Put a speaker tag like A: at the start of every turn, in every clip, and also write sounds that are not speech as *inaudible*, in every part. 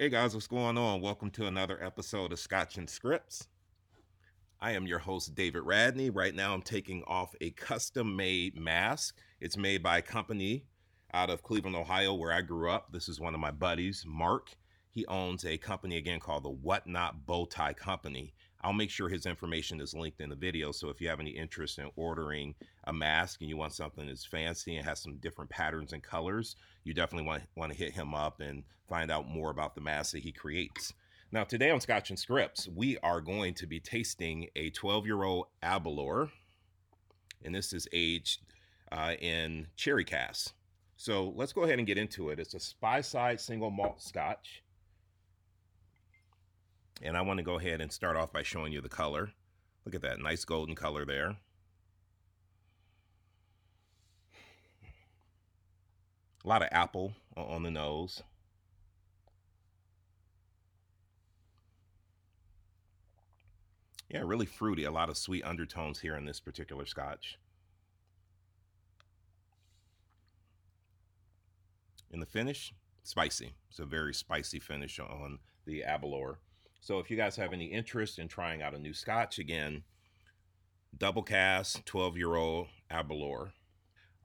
A: Hey guys, what's going on? Welcome to another episode of Scotch and Scripts. I am your host, David Radney. Right now, I'm taking off a custom made mask. It's made by a company out of Cleveland, Ohio, where I grew up. This is one of my buddies, Mark. He owns a company again called the Whatnot Bow Tie Company. I'll make sure his information is linked in the video. So if you have any interest in ordering a mask and you want something that's fancy and has some different patterns and colors, you definitely want, want to hit him up and find out more about the mask that he creates. Now, today on Scotch and Scripts, we are going to be tasting a 12 year old Aberlour, and this is aged uh, in sherry cask. So let's go ahead and get into it. It's a Speyside single malt Scotch. And I want to go ahead and start off by showing you the color. Look at that nice golden color there. A lot of apple on the nose. Yeah, really fruity. A lot of sweet undertones here in this particular scotch. In the finish, spicy. It's a very spicy finish on the Aberlour. So if you guys have any interest in trying out a new scotch, again, double cask, 12 year old Aberlour.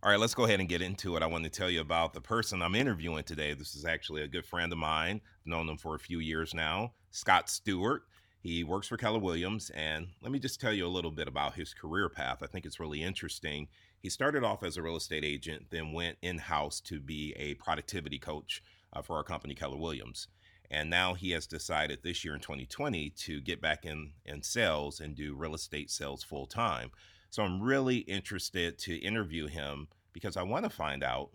A: All right, let's go ahead and get into it. I want to tell you about the person I'm interviewing today. This is actually a good friend of mine. I've known him for a few years now, Scott Stewart. He works for Keller Williams. And let me just tell you a little bit about his career path. I think it's really interesting. He started off as a real estate agent, then went in house to be a productivity coach uh, for our company, Keller Williams. And now he has decided this year in 2020 to get back in, in sales and do real estate sales full time. So I'm really interested to interview him because I want to find out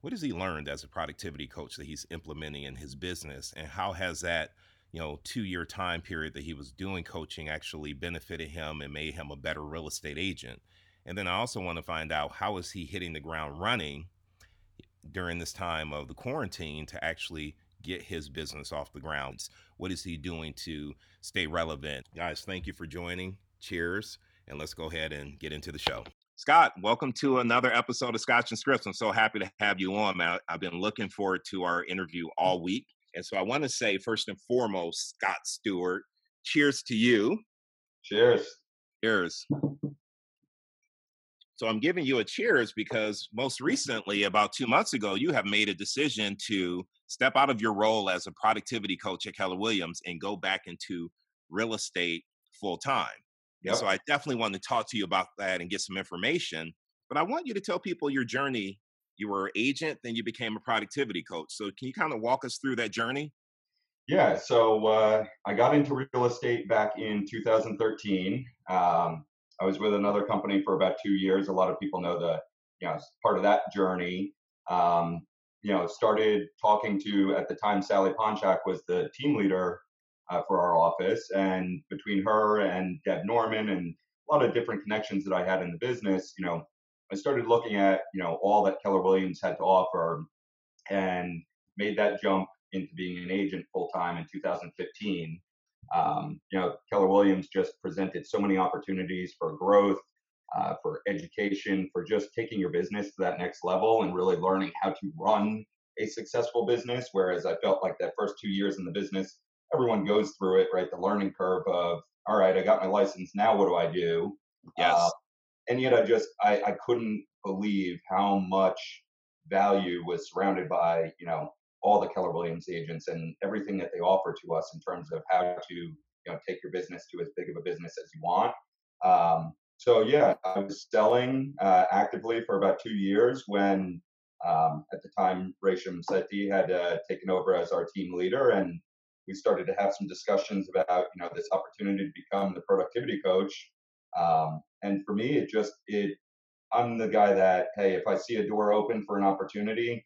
A: what has he learned as a productivity coach that he's implementing in his business and how has that you know two year time period that he was doing coaching actually benefited him and made him a better real estate agent and then i also want to find out how is he hitting the ground running during this time of the quarantine to actually get his business off the ground? What is he doing to stay relevant? Guys, thank you for joining. Cheers. And let's go ahead and get into the show. Scott, welcome to another episode of Scotch and Scripts. I'm so happy to have you on, man. I've been looking forward to our interview all week. And so I want to say, first and foremost, Scott Stewart, cheers to you.
B: Cheers.
A: Cheers. So I'm giving you a cheers because most recently, about two months ago, you have made a decision to step out of your role as a productivity coach at Keller Williams and go back into real estate full time. Yep. So I definitely want to talk to you about that and get some information. But I want you to tell people your journey. You were an agent, then you became a productivity coach. So can you kind of walk us through that journey?
B: Yeah, so uh, I got into real estate back in 2013. Um, I was with another company for about two years. A lot of people know the, you know, part of that journey. Um, you know, started talking to at the time Sally Ponchak was the team leader uh, for our office, and between her and Deb Norman and a lot of different connections that I had in the business, you know, I started looking at you know all that Keller Williams had to offer, and made that jump into being an agent full time in 2015. Um, you know, Keller Williams just presented so many opportunities for growth, uh, for education, for just taking your business to that next level and really learning how to run a successful business. Whereas I felt like that first two years in the business, everyone goes through it, right? The learning curve of, all right, I got my license. Now what do I do?
A: Yes. Uh,
B: and yet I just, I, I couldn't believe how much value was surrounded by, you know, all the Keller Williams agents and everything that they offer to us in terms of how to, you know, take your business to as big of a business as you want. Um, so yeah, I was selling uh, actively for about two years when, um, at the time, Resham Sethi had uh, taken over as our team leader, and we started to have some discussions about you know this opportunity to become the productivity coach. Um, and for me, it just it I'm the guy that hey, if I see a door open for an opportunity,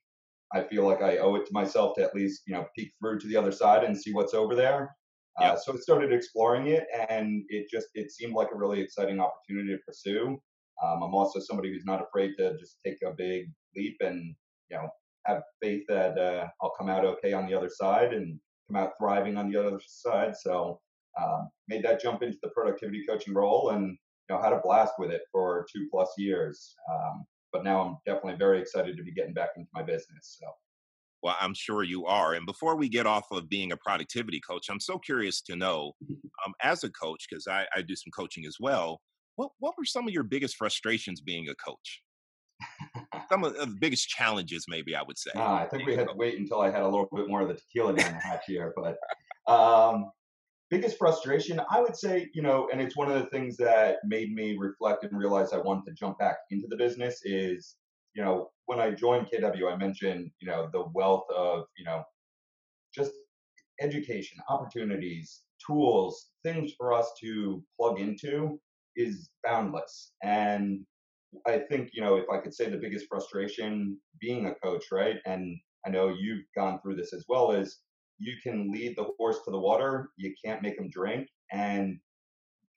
B: I feel like I owe it to myself to at least you know peek through to the other side and see what's over there. Yep. Uh, so I started exploring it, and it just it seemed like a really exciting opportunity to pursue. Um, I'm also somebody who's not afraid to just take a big leap and you know have faith that uh, I'll come out okay on the other side and come out thriving on the other side. So um, made that jump into the productivity coaching role and you know had a blast with it for two plus years. Um, but now I'm definitely very excited to be getting back into my business. So.
A: Well, I'm sure you are. And before we get off of being a productivity coach, I'm so curious to know, *laughs* um, as a coach, because I, I do some coaching as well, what, what were some of your biggest frustrations being a coach? some of the biggest challenges, maybe I would say.
B: Ah, I think we had to wait until I had a little bit more of the tequila down the hatch here. But um, biggest frustration, I would say, you know, and it's one of the things that made me reflect and realize I wanted to jump back into the business is, you know, when I joined KW, I mentioned, you know, the wealth of, you know, just education, opportunities, tools, things for us to plug into is boundless. And I think, you know, if I could say the biggest frustration being a coach, right? And I know you've gone through this as well, is you can lead the horse to the water, you can't make him drink. And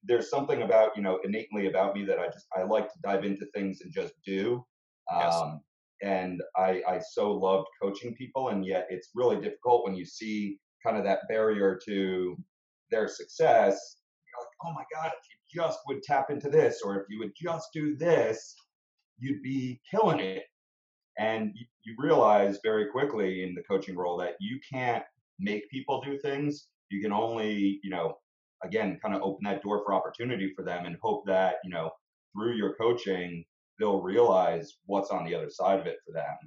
B: there's something about, you know, innately about me that I just, I like to dive into things and just do. Yes. Um, and I, I so loved coaching people. And yet it's really difficult when you see kind of that barrier to their success. You're like, oh my God, if you just would tap into this, or if you would just do this, you'd be killing it. And you, you realize very quickly in the coaching role that you can't make people do things. You can only, you know, again, kind of open that door for opportunity for them and hope that, you know, through your coaching, they'll realize what's on the other side of it for them.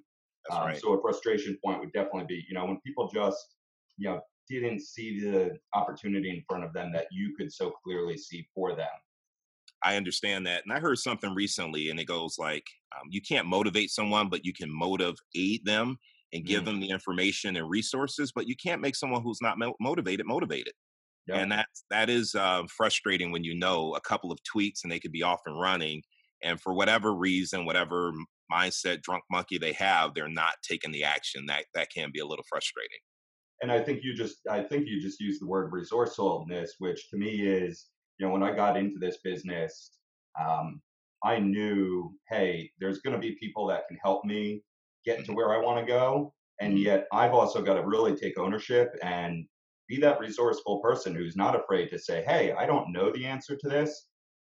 B: Um, right. So a frustration point would definitely be, you know, when people just, you know, didn't see the opportunity in front of them that you could so clearly see for them.
A: I understand that. And I heard something recently, and it goes like, um, you can't motivate someone, but you can motivate them and give mm. them the information and resources, but you can't make someone who's not motivated motivated. Yep. And that that is uh, frustrating when you know a couple of tweets and they could be off and running, and for whatever reason, whatever mindset, drunk monkey they have, they're not taking the action. That that can be a little frustrating.
B: And I think you just I think you just used the word resourcefulness, which to me is you know when I got into this business, um, I knew hey, there's going to be people that can help me get to where I want to go. And mm-hmm. yet I've also got to really take ownership and be that resourceful person who's not afraid to say, hey, I don't know the answer to this.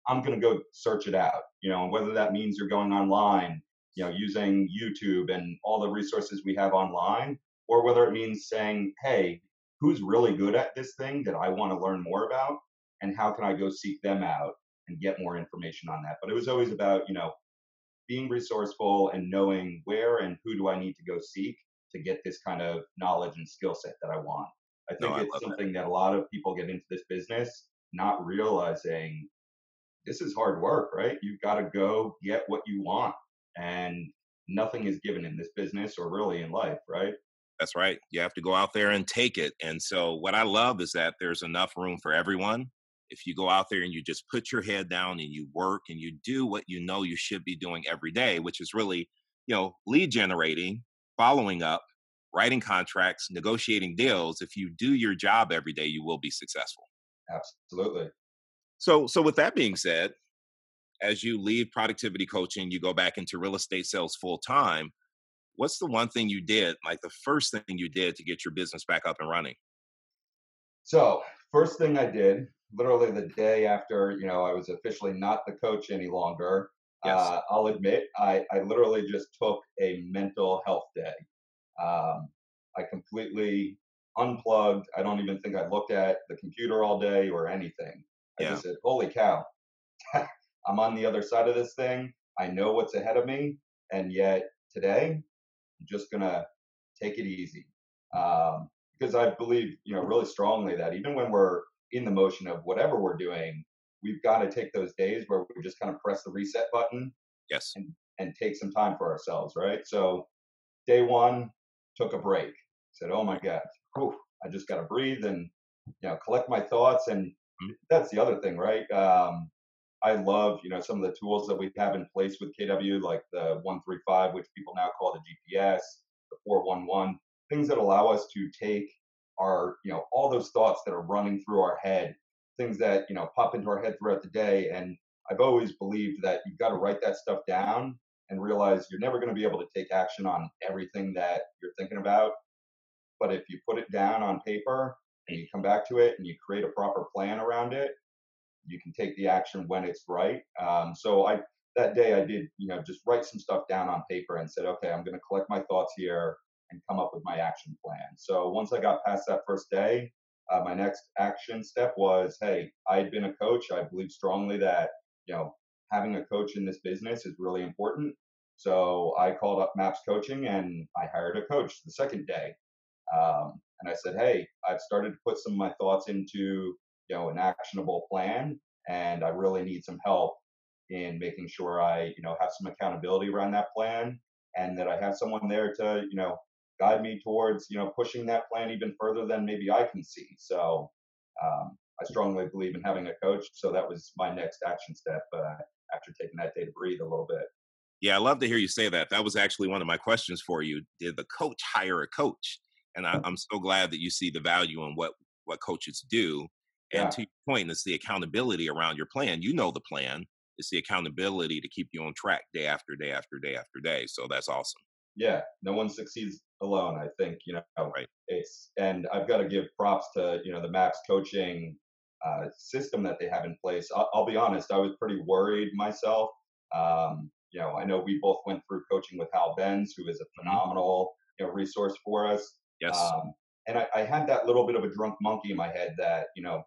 B: I'm going to go search it out. You know, whether that means you're going online, you know, using YouTube and all the resources we have online, or whether it means saying, hey, who's really good at this thing that I want to learn more about? And how can I go seek them out and get more information on that? But it was always about, you know, being resourceful and knowing where and who do I need to go seek to get this kind of knowledge and skill set that I want. I think no, I it's something that. that a lot of people get into this business not realizing this is hard work, right? You've got to go get what you want. And nothing is given in this business or really in life, right?
A: That's right. You have to go out there and take it. And so, what I love is that there's enough room for everyone if you go out there and you just put your head down and you work and you do what you know you should be doing every day, which is really, you know, lead generating, following up, writing contracts, negotiating deals, if you do your job every day, you will be successful.
B: Absolutely.
A: So, so with that being said, as you leave productivity coaching, you go back into real estate sales full time. What's the one thing you did, like the first thing you did to get your business back up and running?
B: So, first thing I did literally the day after you know I was officially not the coach any longer. Yes. Uh, I'll admit I, I literally just took a mental health day. Um, I completely unplugged. I don't even think I looked at the computer all day or anything. I yeah. just said, "Holy cow, *laughs* I'm on the other side of this thing. I know what's ahead of me, and yet today I'm just gonna take it easy." Um, because I believe, you know, really strongly that even when we're in the motion of whatever we're doing, we've got to take those days where we just kind of press the reset button.
A: Yes.
B: And, and take some time for ourselves, right? So day one, took a break. Said, oh my God, whew, I just got to breathe and, you know, collect my thoughts. And mm-hmm. that's the other thing, right? Um, I love, you know, some of the tools that we have in place with KW, like the 135, which people now call the GPS, the 411, things that allow us to take are you know all those thoughts that are running through our head things that you know pop into our head throughout the day and i've always believed that you've got to write that stuff down and realize you're never going to be able to take action on everything that you're thinking about. But if you put it down on paper and you come back to it and you create a proper plan around it you can take the action when it's right. Um, so i that day i did you know just write some stuff down on paper and said okay i'm going to collect my thoughts here and come up with my action plan. So once I got past that first day, uh, my next action step was, hey, I had been a coach. I believe strongly that you know having a coach in this business is really important. So I called up Maps Coaching and I hired a coach the second day. Um, and I said, hey, I've started to put some of my thoughts into you know an actionable plan, and I really need some help in making sure I you know have some accountability around that plan, and that I have someone there to you know guide me towards you know pushing that plan even further than maybe I can see. So um, I strongly believe in having a coach. So that was my next action step uh, after taking that day to breathe a little bit.
A: Yeah, I love to hear you say that. That was actually one of my questions for you. Did the coach hire a coach? And I, am so glad that you see the value in what what coaches do. And yeah. to your point, it's the accountability around your plan. You know the plan. It's the accountability to keep you on track day after day after day after day. So that's awesome.
B: Yeah, no one succeeds alone. I think you know.
A: Right.
B: It's and I've got to give props to you know the Maps coaching uh, system that they have in place. I'll, I'll, be honest, I was pretty worried myself. Um, you know, I know we both went through coaching with Hal Benz, who is a mm-hmm. phenomenal you know resource for us.
A: Yes. Um,
B: and I, I, had that little bit of a drunk monkey in my head that you know,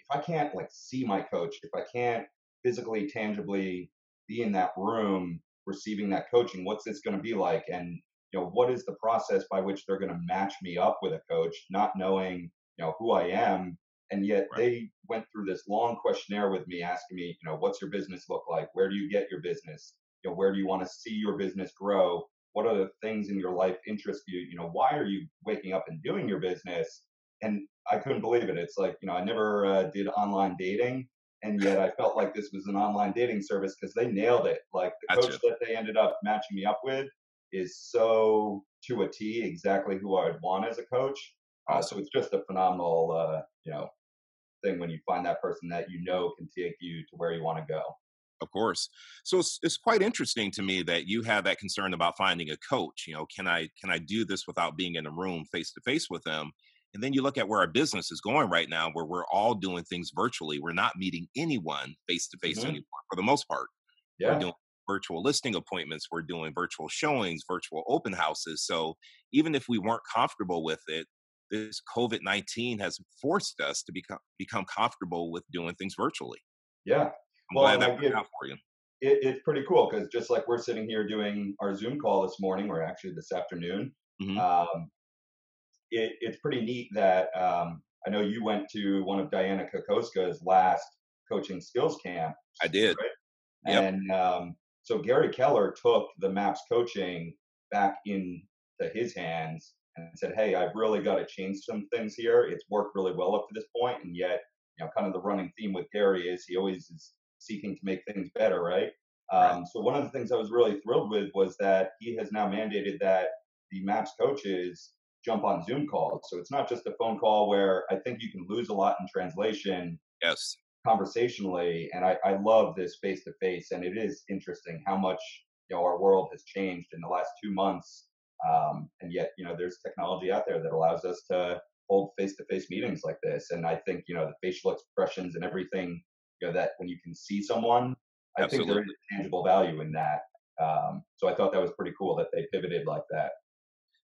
B: if I can't like see my coach, if I can't physically, tangibly be in that room receiving that coaching, what's this going to be like? And you know, what is the process by which they're going to match me up with a coach, not knowing you know who I am? And yet right. they went through this long questionnaire with me asking me you know what's your business look like? Where do you get your business? You know where do you want to see your business grow? What are the things in your life interest you? You know why are you waking up and doing your business? And i couldn't believe it. It's like you know i never uh, did online dating and yet i felt like this was an online dating service because they nailed it. Like the gotcha. coach that they ended up matching me up with is so to a t exactly who i would want as a coach. Uh, so it's just a phenomenal uh, you know thing when you find that person that you know can take you to where you want to go.
A: Of course. So it's, it's quite interesting to me that you have that concern about finding a coach you know can i can i do this without being in a room face to face with them and then you look at where our business is going right now where we're all doing things virtually we're not meeting anyone face to face anymore for the most part
B: yeah.
A: we're doing virtual listing appointments we're doing virtual showings virtual open houses so even if we weren't comfortable with it this COVID nineteen has forced us to become become comfortable with doing things virtually.
B: Yeah,
A: I'm well, glad that worked out for you.
B: It, it's pretty cool because just like we're sitting here doing our Zoom call this morning, or actually this afternoon, mm-hmm. um, it, it's pretty neat that um, I know you went to one of Dianna Kokoszka's last coaching skills camp.
A: I did.
B: Right? Yep. And um, so Gary Keller took the MAPS coaching back into his hands and said, "Hey, I've really got to change some things here. It's worked really well up to this point, and yet, you know, kind of the running theme with Gary is he always is seeking to make things better, right? Um, so one of the things I was really thrilled with was that he has now mandated that the MAPS coaches jump on Zoom calls. So it's not just a phone call where I think you can lose a lot in translation.
A: Yes.
B: Conversationally, and I, I love this face to face, and it is interesting how much you know our world has changed in the last two months um, and yet, you know, there's technology out there that allows us to hold face-to-face meetings like this. And I think, you know, the facial expressions and everything, you know, that when you can see someone, I Absolutely. think there is tangible value in that. Um, so I thought that was pretty cool that they pivoted like that.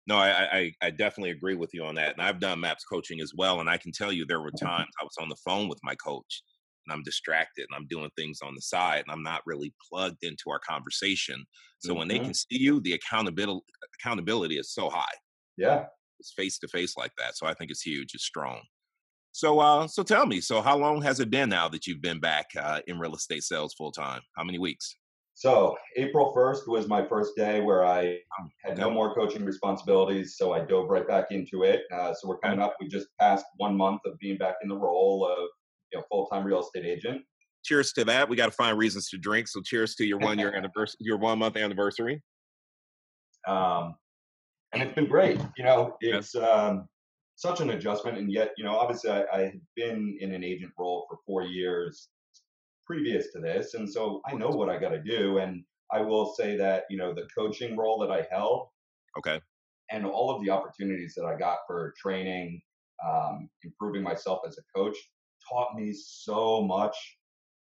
A: No, I, I, I definitely agree with you on that. And I've done MAPS coaching as well. And I can tell you there were times I was on the phone with my coach and I'm distracted and I'm doing things on the side and I'm not really plugged into our conversation. So mm-hmm. when they mm-hmm. can see you, the accountability accountability is so high.
B: Yeah.
A: It's face to face like that. So I think it's huge. It's strong. So uh so tell me, so how long has it been now that you've been back uh, in real estate sales full time? How many weeks?
B: So April 1st was my first day where I oh, had no more coaching responsibilities. So I dove right back into it. Uh, so we're coming up. We just passed one month of being back in the role of you know full time real estate agent.
A: Cheers to that. We got to find reasons to drink. So cheers to your one year anniversary, your one month anniversary.
B: Um, and it's been great. You know, it's um, such an adjustment, and yet you know, obviously, I, I had been in an agent role for four years previous to this, and so I know what I got to do. And I will say that you know the coaching role that I held,
A: okay,
B: and all of the opportunities that I got for training, um, improving myself as a coach, taught me so much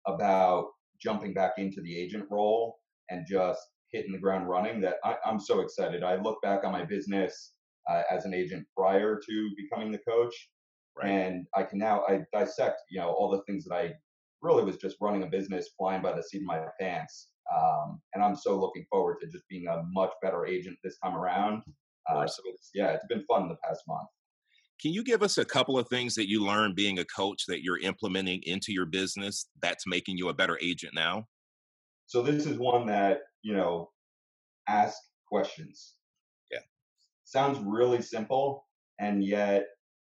B: about jumping back into the agent role and just hitting the ground running that I, am so excited. I look back on my business uh, as an agent prior to becoming the coach. Right. And I can now I dissect, you know, all the things that I really was just running a business flying by the seat of my pants. Um, and I'm so looking forward to just being a much better agent this time around. Uh, so it's, yeah, it's been fun the past month.
A: Can you give us a couple of things that you learned being a coach that you're implementing into your business that's making you a better agent now?
B: So this is one that, you know, ask questions.
A: Yeah.
B: Sounds really simple and yet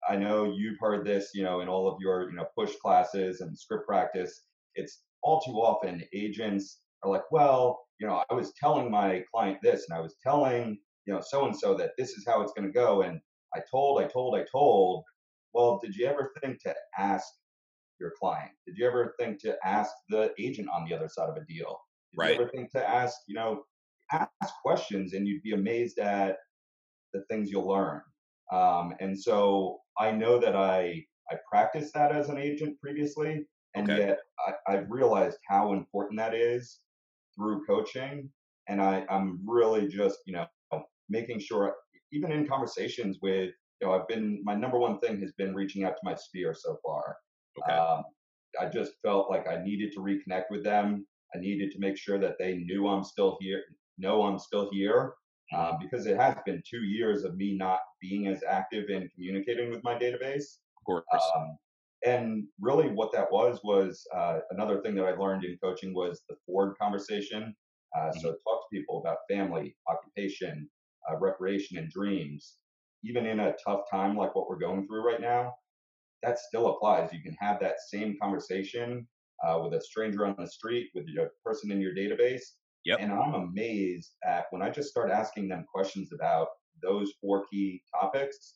B: I know you've heard this, you know, in all of your, you know, push classes and script practice. It's all too often agents are like, well, you know, I was telling my client this and I was telling, you know, so and so that this is how it's going to go. And I told, I told, I told. Well, did you ever think to ask your client? Did you ever think to ask the agent on the other side of a deal? Did
A: right.
B: you ever think to ask, you know, ask questions and you'd be amazed at the things you'll learn. Um, and so I know that I I practiced that as an agent previously, and okay. yet I, I've realized how important that is through coaching. And I, I'm really just you know making sure, even in conversations with you know, I've been my number one thing has been reaching out to my sphere so far.
A: Okay. Um,
B: I just felt like I needed to reconnect with them. I needed to make sure that they knew I'm still here, know I'm still here, uh, because it has been two years of me not being as active in communicating with my database.
A: Of course. Um,
B: and really, what that was was uh, another thing that I learned in coaching was the FORD conversation. Uh, mm-hmm. So talk to people about family, occupation, uh, recreation, and dreams. Even in a tough time like what we're going through right now, that still applies. You can have that same conversation uh, with a stranger on the street, with a person in your database,
A: Yep.
B: And I'm amazed at when I just start asking them questions about those four key topics,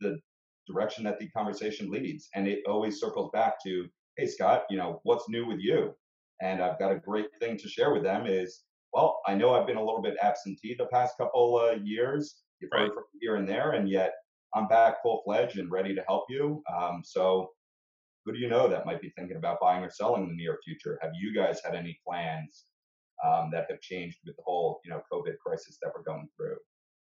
B: the direction that the conversation leads. And it always circles back to, hey, Scott, you know, what's new with you? And I've got a great thing to share with them is, well, I know I've been a little bit absentee the past couple uh, years. You've heard from here and there, and yet I'm back full fledged and ready to help you. Um, so, who do you know that might be thinking about buying or selling in the near future? Have you guys had any plans um, that have changed with the whole you know COVID crisis that we're going through.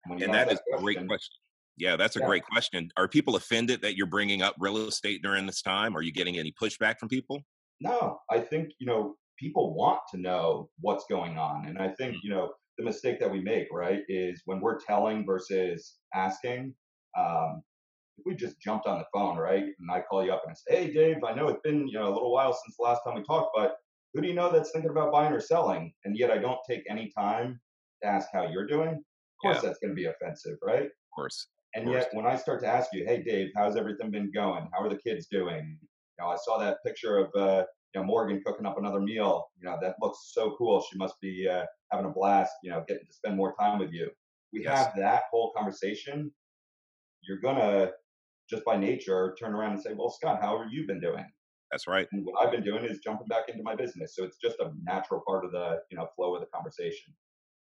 A: And, and that is a great question. Yeah, that's a yeah. great question. Are people offended that you're bringing up real estate during this time? Are you getting any pushback from people?
B: No, I think you know people want to know what's going on, and I think mm-hmm. you know the mistake that we make right is when we're telling versus asking. Um, if we just jumped on the phone, right, and I call you up and I say, "Hey, Dave, I know it's been you know a little while since the last time we talked, but who do you know that's thinking about buying or selling? And yet I don't take any time to ask how you're doing. Of course, yeah. that's going to be offensive, right? Of
A: course.
B: And
A: of
B: yet, when I start to ask you, "Hey, Dave, how's everything been going? How are the kids doing?" You know, I saw that picture of uh, you know Morgan cooking up another meal. You know, that looks so cool. She must be uh, having a blast. You know, getting to spend more time with you. We yes. have that whole conversation. You're gonna just by nature turn around and say, "Well, Scott, how have you been doing?"
A: That's right.
B: And what I've been doing is jumping back into my business. So it's just a natural part of the, you know, flow of the conversation.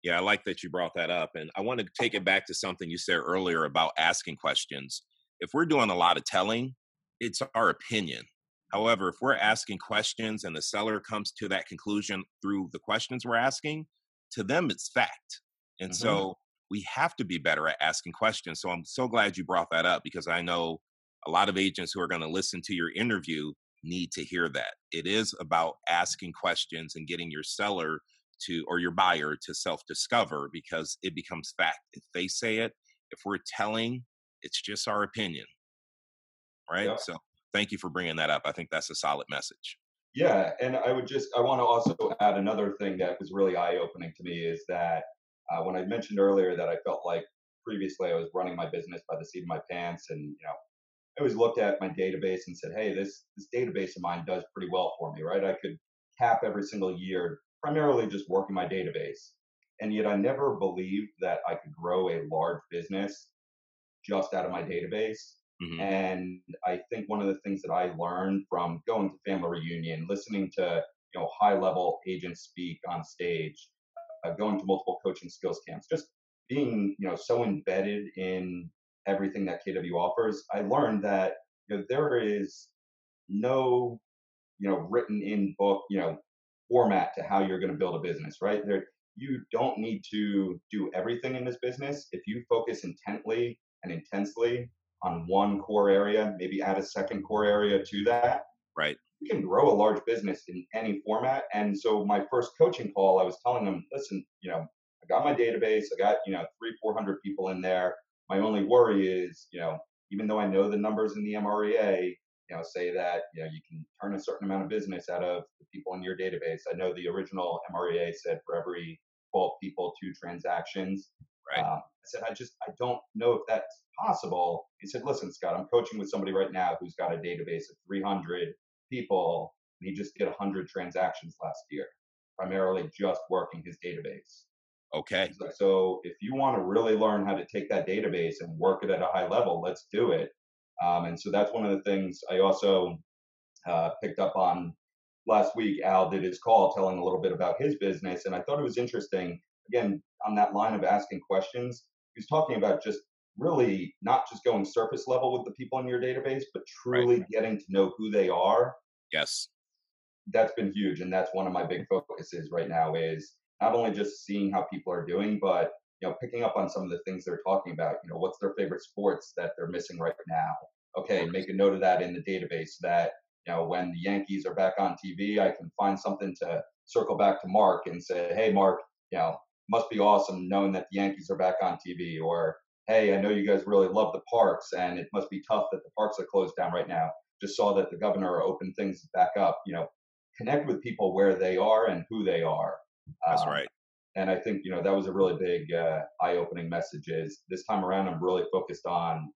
A: Yeah, I like that you brought that up. And I want to take it back to something you said earlier about asking questions. If we're doing a lot of telling, it's our opinion. However, if we're asking questions and the seller comes to that conclusion through the questions we're asking, to them it's fact. And mm-hmm. so we have to be better at asking questions. So I'm so glad you brought that up because I know a lot of agents who are going to listen to your interview need to hear that. It is about asking questions and getting your seller to or your buyer to self discover because it becomes fact. If they say it, if we're telling, it's just our opinion. Right? Yeah. So thank you for bringing that up. I think that's a solid message.
B: Yeah, and I would just I want to also add another thing that was really eye opening to me is that uh, when I mentioned earlier that I felt like previously I was running my business by the seat of my pants and you know I always looked at my database and said, hey, this this database of mine does pretty well for me, right? I could cap every single year, primarily just working my database. And yet I never believed that I could grow a large business just out of my database. Mm-hmm. And I think one of the things that I learned from going to family reunion, listening to you know high level agents speak on stage, uh, going to multiple coaching skills camps, just being you know so embedded in everything that KW offers, I learned that you know, there is no you know written in book you know format to how you're going to build a business, right? There you don't need to do everything in this business. If you focus intently and intensely on one core area, maybe add a second core area to that,
A: right?
B: You can grow a large business in any format. And so my first coaching call, I was telling them, listen, you know, I got my database, I got, you know, three, 400 people in there. My only worry is, you know, even though I know the numbers in the MREA, you know, say that, you know, you can turn a certain amount of business out of the people in your database. I know the original MREA said for every 12 people, two transactions.
A: Right.
B: Um, I said, I just, I don't know if that's possible. He said, listen, Scott, I'm coaching with somebody right now who's got a database of 300 people. And he just did 100 transactions last year, primarily just working his database.
A: Okay.
B: So, if you want to really learn how to take that database and work it at a high level, let's do it. Um, and so that's one of the things I also uh, picked up on last week. Al did his call telling a little bit about his business. And I thought it was interesting, again, on that line of asking questions, he was talking about just really not just going surface level with the people in your database, but truly right. getting to know who they are.
A: Yes.
B: That's been huge. And that's one of my big focuses right now is not only just seeing how people are doing, but you know, picking up on some of the things they're talking about. You know, what's their favorite sports that they're missing right now? Okay, make a note of that in the database that you know when the Yankees are back on TV, I can find something to circle back to Mark and say, hey, Mark, you know, must be awesome knowing that the Yankees are back on TV, or hey, I know you guys really love the parks, and it must be tough that the parks are closed down right now. Just saw that the governor opened things back up. You know, connect with people where they are and who they are.
A: That's um, right
B: and I think you know that was a really big uh, eye-opening message. Is this time around I'm really focused on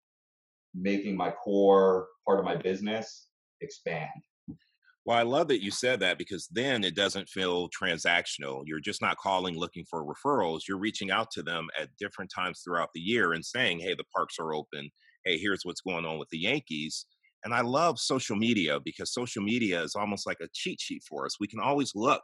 B: making my core part of my business expand.
A: Well, I love that you said that because then it doesn't feel transactional. You're just not calling looking for referrals. You're reaching out to them at different times throughout the year and saying, hey, the parks are open. Hey, here's what's going on with the Yankees. And I love social media because social media is almost like a cheat sheet for us. We can always look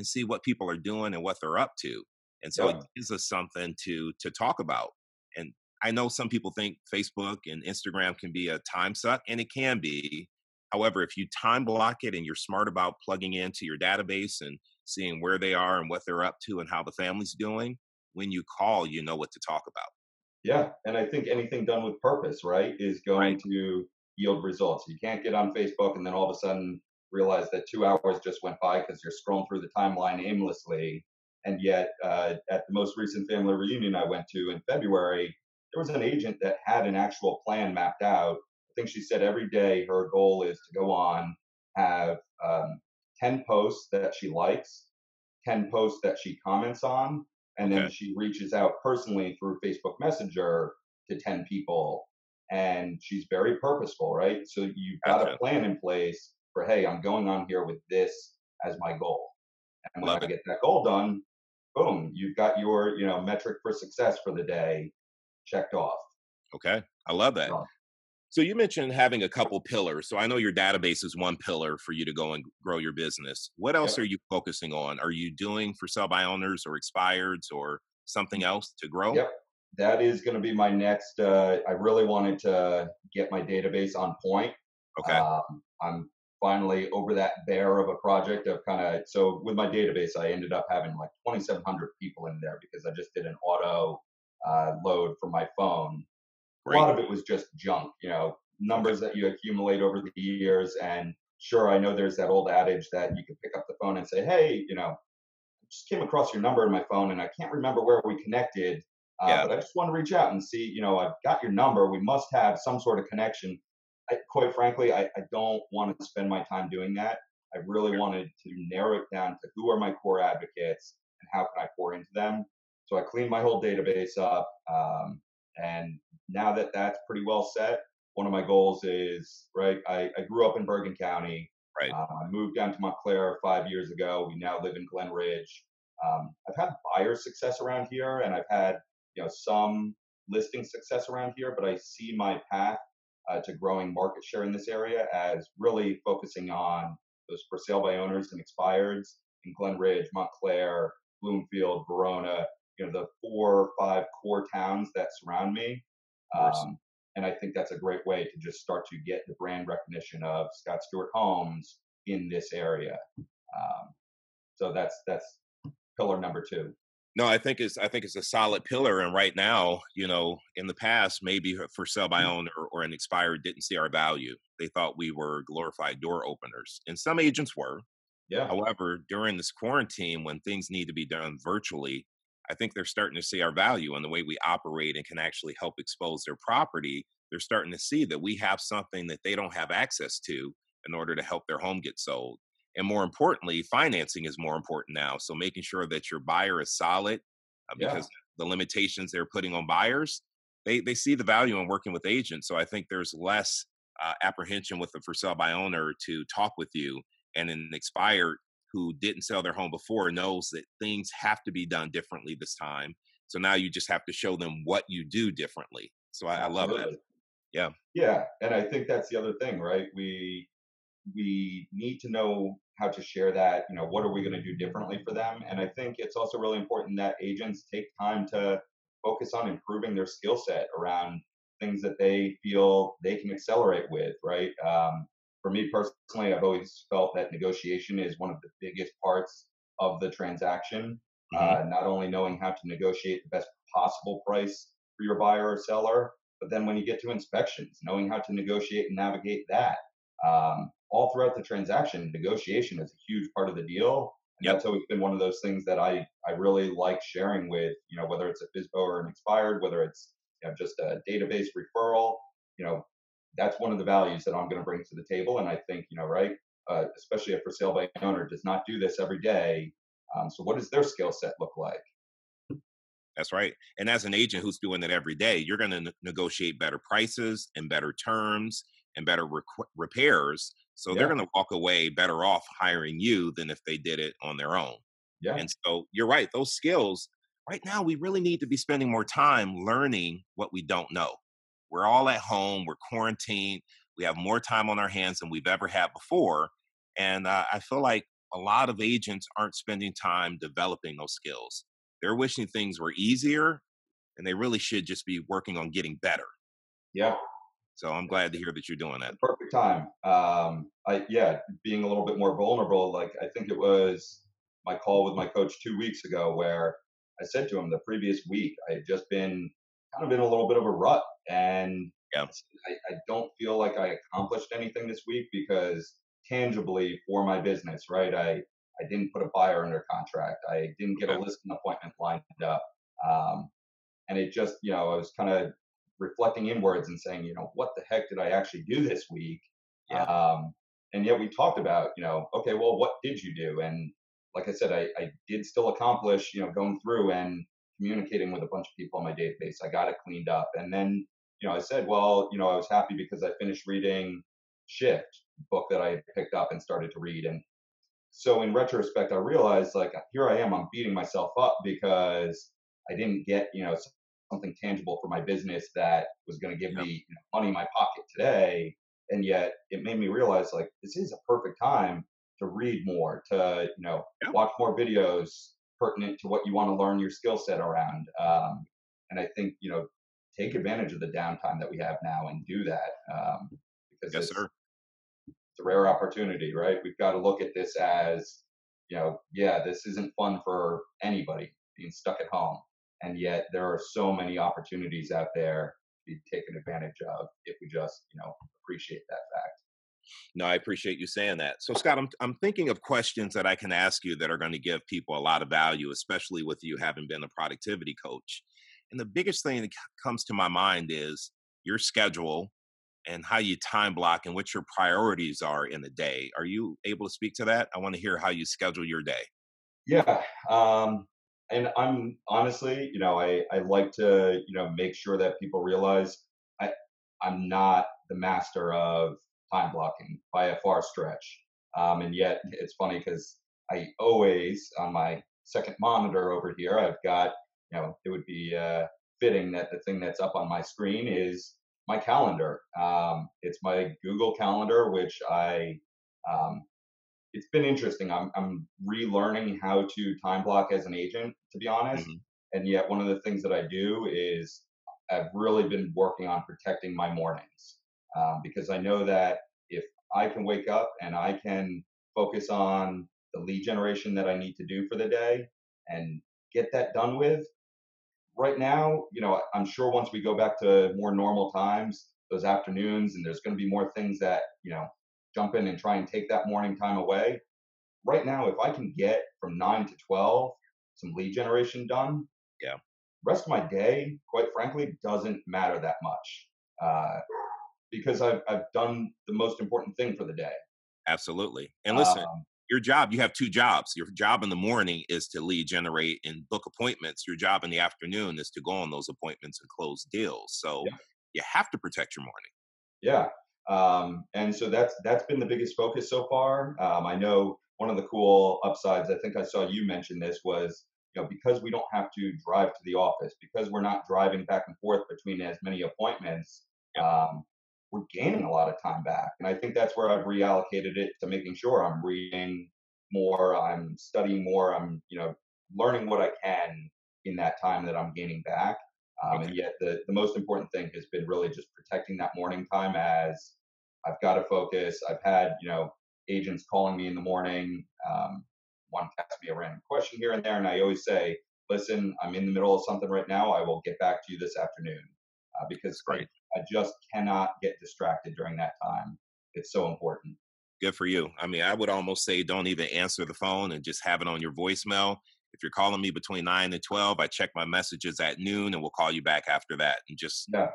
A: and see what people are doing and what they're up to. And so yeah. it gives us something to to talk about. And I know some people think Facebook and Instagram can be a time suck, and it can be. However, if you time block it and you're smart about plugging into your database and seeing where they are and what they're up to and how the family's doing, when you call, you know what to talk about.
B: Yeah, and I think anything done with purpose, right, is going right. to yield results. You can't get on Facebook and then all of a sudden realize that two hours just went by because you're scrolling through the timeline aimlessly. And yet, uh, at the most recent family reunion I went to in February, there was an agent that had an actual plan mapped out. I think she said every day her goal is to go on, have um, 10 posts that she likes, 10 posts that she comments on, and then okay. she reaches out personally through Facebook Messenger to 10 people. And she's very purposeful, right? So you've got gotcha. a plan in place for hey, I'm going on here with this as my goal. And when Love I it. get that goal done, boom, you've got your you know metric for success for the day checked off.
A: Okay, I love that. So you mentioned having a couple pillars. So I know your database is one pillar for you to go and grow your business. What else yep. are you focusing on? Are you doing for sell by owners or expireds or something else to grow?
B: Yep. That is going to be my next. Uh, I really wanted to get my database on point.
A: Okay. Um,
B: I'm finally over that bear of a project of kind of so with my database i ended up having like 2700 people in there because i just did an auto uh, load from my phone. A lot of it was just junk you know numbers that you accumulate over the years and sure i know there's that old adage that you can pick up the phone and say hey you know I just came across your number in my phone and i can't remember where we connected uh, yeah. but i just want to reach out and see you know i've got your number we must have some sort of connection I, quite frankly, I, I don't want to spend my time doing that. I really wanted to narrow it down to who are my core advocates and how can I pour into them. So I cleaned my whole database up. Um, and now that that's pretty well set, one of my goals is right. I, I grew up in Bergen County.
A: Right. Uh,
B: I moved down to Montclair five years ago. We now live in Glen Ridge. Um, I've had buyer success around here, and I've had you know some listing success around here. But I see my path uh, to growing market share in this area as really focusing on those for sale by owners and expireds in Glen Ridge, Montclair, Bloomfield, Verona, you know, the four or five core towns that surround me. Um, and I think that's a great way to just start to get the brand recognition of Scott Stewart Homes in this area. Um, so that's that's pillar number two.
A: No, I think it's I think it's a solid pillar. And right now, you know, in the past, maybe for sell by
B: Mm.
A: owner or an expired didn't see our value. They thought we were glorified door openers, and some agents were.
B: Yeah,
A: However, during this quarantine, when things need to be done virtually, I think they're starting to see our value and the way we operate and can actually help expose their property. They're starting to see that we have something that they don't have access to in order to help their home get sold. And more importantly, financing is more important now. So making sure that your buyer is solid uh,
B: yeah,
A: because the limitations they're putting on buyers, they, they see the value in working with agents. So I think there's less uh, apprehension with the for sale by owner to talk with you and an expired who didn't sell their home before knows that things have to be done differently this time. So now you just have to show them what you do differently. So I, I love that. Yeah.
B: Yeah, and I think that's the other thing, right? We we need to know how to share that. You know, what are we going to do differently for them? And I think it's also really important that agents take time to focus on improving their skill set around things that they feel they can accelerate with, right? Um, for me personally, I've always felt that negotiation is one of the biggest parts of the transaction.
A: hmm
B: Uh, not only knowing how to negotiate the best possible price for your buyer or seller, but then when you get to inspections, knowing how to negotiate and navigate that. Um, all throughout the transaction, negotiation is a huge part of the deal. And
A: Yep.
B: that's always been one of those things that I, I really like sharing with, you know, whether it's a FSBO or an expired, whether it's you know, just a database referral, you know, that's one of the values that I'm going to bring to the table. And I think, you know, right, uh, especially if for sale by owner does not do this every day. Um, so what does their skill set look like?
A: That's right. And as an agent who's doing it every day, you're going to ne- negotiate better prices and better terms and better requ- repairs. So they're going to walk away better off hiring you than if they did it on their own.
B: yeah,
A: And so you're right, those skills, right now, we really need to be spending more time learning what we don't know. We're all at home, we're quarantined, we have more time on our hands than we've ever had before. And uh, I feel like a lot of agents aren't spending time developing those skills. They're wishing things were easier, and they really should just be working on getting better.
B: yeah.
A: So I'm glad to hear that you're doing that.
B: perfect time. Um, I yeah, being a little bit more vulnerable. Like I think it was my call with my coach two weeks ago, where I said to him the previous week I had just been kind of in a little bit of a rut, and
A: Yeah.
B: I, I don't feel like I accomplished anything this week because tangibly for my business, right? I I didn't put a buyer under contract. I didn't get a listing appointment lined up. Um, and it just, you know, I was kind of reflecting inwards and saying, you know, what the heck did I actually do this week?
A: Yeah.
B: Um, and yet we talked about, you know, okay, well, what did you do? And like I said, I, I did still accomplish, you know, going through and communicating with a bunch of people on my database. I got it cleaned up. And then, you know, I said, well, you know, I was happy because I finished reading Shift, book that I picked up and started to read. And so in retrospect, I realized like here I am, I'm beating myself up because I didn't get, you know, something tangible for my business that was going to give
A: Yeah.
B: me you know, money in my pocket today. And yet it made me realize like this is a perfect time to read more, to, you know,
A: Yeah.
B: watch more videos pertinent to what you want to learn your skill set around. Um, and I think, you know, take advantage of the downtime that we have now and do that. Um, because
A: Yes,
B: it's,
A: sir.
B: it's a rare opportunity, right? We've got to look at this as, you know, yeah, this isn't fun for anybody being stuck at home. And yet there are so many opportunities out there to be taken advantage of if we just, you know, appreciate that fact.
A: No, I appreciate you saying that. So, Scott, I'm I'm thinking of questions that I can ask you that are going to give people a lot of value, especially with you having been a productivity coach. And the biggest thing that comes to my mind is your schedule and how you time block and what your priorities are in the day. Are you able to speak to that? I want to hear how you schedule your day.
B: Yeah. Um, and I'm honestly, you know, I, I like to, you know, make sure that people realize I, I'm not the master of time blocking by a far stretch. Um, and yet it's funny because I always, on my second monitor over here, I've got, you know, it would be uh, fitting that the thing that's up on my screen is my calendar. Um, it's my Google Calendar, which I um, it's been interesting. I'm I'm relearning how to time block as an agent, to be honest.
A: hmm
B: And yet, one of the things that I do is I've really been working on protecting my mornings um, because I know that if I can wake up and I can focus on the lead generation that I need to do for the day and get that done with. Right now, you know, I'm sure once we go back to more normal times, those afternoons, and there's going to be more things that, you know, jump in and try and take that morning time away. Right now, if I can get from 9 to 12 some lead generation done,
A: yeah.
B: Rest of my day, quite frankly, doesn't matter that much uh, because I've, I've done the most important thing for the day.
A: Absolutely. And listen, um, your job, you have two jobs. Your job in the morning is to lead generate and book appointments. Your job in the afternoon is to go on those appointments and close deals. So yeah. you have to protect your morning.
B: Yeah. Um, and so that's that's been the biggest focus so far. Um, I know one of the cool upsides, I think I saw you mention this, was you know because we don't have to drive to the office, because we're not driving back and forth between as many appointments. Um, we're gaining a lot of time back. And I think that's where I've reallocated it to making sure I'm reading more, I'm studying more, I'm, you know, learning what I can in that time that I'm gaining back. Um, okay. And yet the, the most important thing has been really just protecting that morning time as I've got to focus. I've had, you know, agents calling me in the morning, um, one ask me a random question here and there. And I always say, listen, I'm in the middle of something right now. I will get back to you this afternoon uh, because
A: Great.
B: I just cannot get distracted during that time. It's so important.
A: Good for you. I mean, I would almost say don't even answer the phone and just have it on your voicemail. If you're calling me between nine and twelve, I check my messages at noon, and we'll call you back after that. And just
B: yeah,